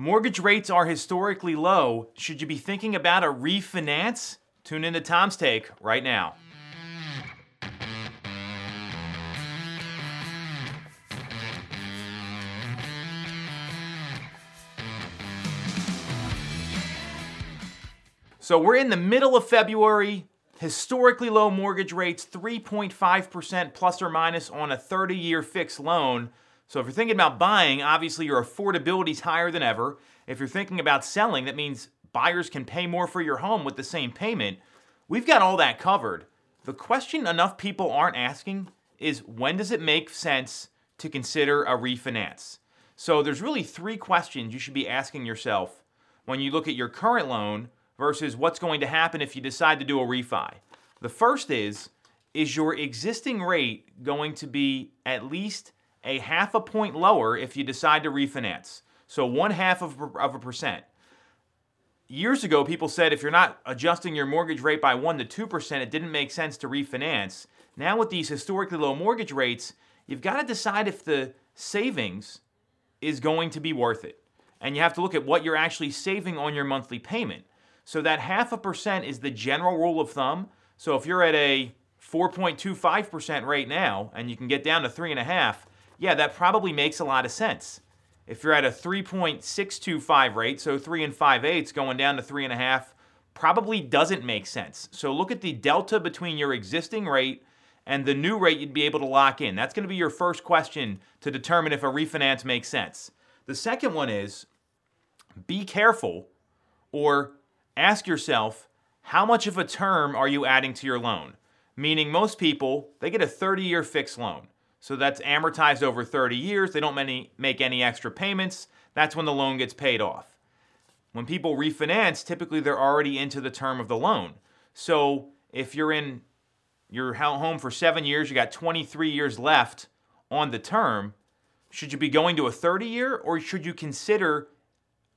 Mortgage rates are historically low. Should you be thinking about a refinance? Tune into Tom's Take right now. So we're in the middle of February. Historically low mortgage rates, 3.5% plus or minus on a 30 year fixed loan. So if you're thinking about buying, obviously your affordability is higher than ever. If you're thinking about selling, that means buyers can pay more for your home with the same payment. We've got all that covered. The question enough people aren't asking is when does it make sense to consider a refinance? So there's really three questions you should be asking yourself when you look at your current loan versus what's going to happen if you decide to do a refi. The first is is your existing rate going to be at least a half a point lower if you decide to refinance? So one half of, of a percent. Years ago, people said if you're not adjusting your mortgage rate by 1% to 2%, it didn't make sense to refinance. Now, with these historically low mortgage rates, you've got to decide if the savings is going to be worth it. And you have to look at what you're actually saving on your monthly payment. So that half a percent is the general rule of thumb. So if you're at a 4.25% rate now and you can get down to 3.5, yeah, that probably makes a lot of sense. If you're at a 3.625 rate, so 3 and 5 eighths going down to 3.5, probably doesn't make sense. So look at the delta between your existing rate and the new rate you'd be able to lock in. That's going to be your first question to determine if a refinance makes sense. The second one is be careful or ask yourself how much of a term are you adding to your loan? Meaning, most people, they get a 30 year fixed loan. So that's amortized over 30 years. They don't many, make any extra payments. That's when the loan gets paid off. When people refinance, typically they're already into the term of the loan. So if you're in your home for seven years, you got 23 years left on the term, should you be going to a 30 year or should you consider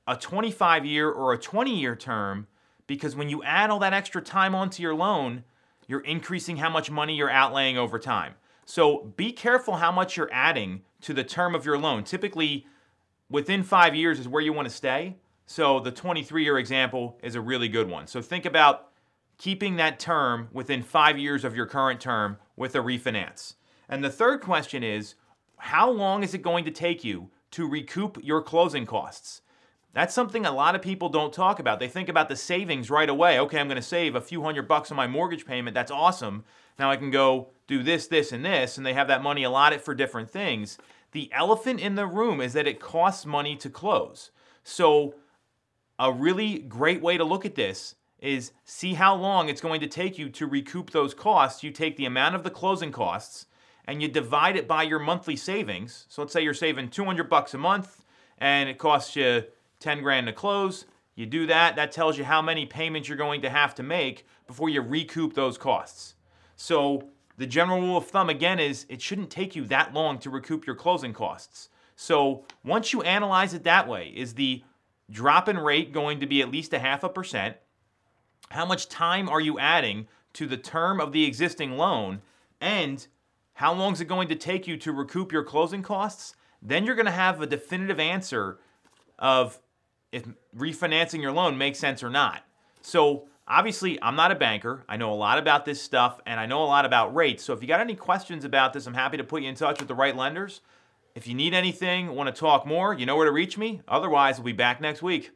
a 25 year or a 20 year term because when you add all that extra time onto your loan, you're increasing how much money you're outlaying over time. So be careful how much you're adding to the term of your loan. Typically, within five years is where you want to stay. So the 23 year example is a really good one. So think about keeping that term within five years of your current term with a refinance. And the third question is how long is it going to take you to recoup your closing costs? That's something a lot of people don't talk about. They think about the savings right away. Okay, I'm to save a few hundred bucks on my mortgage payment. That's awesome. Now I can go do this, this, and this, and they have that money allotted for different things. The elephant in the room is that it costs money to close. So, a really great way to look at this is see how long it's going to take you to recoup those costs. You take the amount of the closing costs and you divide it by your monthly savings. So let's say you're saving 200 bucks a month and it costs you 10 grand to close. You do that, that tells you how many payments you're going to have to make before you recoup those costs. So, the general rule of thumb again is it shouldn't take you that long to recoup your closing costs. So, once you analyze it that way, is the drop in rate going to be at least a half a percent? How much time are you adding to the term of the existing loan? And how long is it going to take you to recoup your closing costs? Then you're going to have a definitive answer of if refinancing your loan makes sense or not. So, obviously, I'm not a banker. I know a lot about this stuff and I know a lot about rates. So, if you got any questions about this, I'm happy to put you in touch with the right lenders. If you need anything, want to talk more, you know where to reach me. Otherwise, we'll be back next week.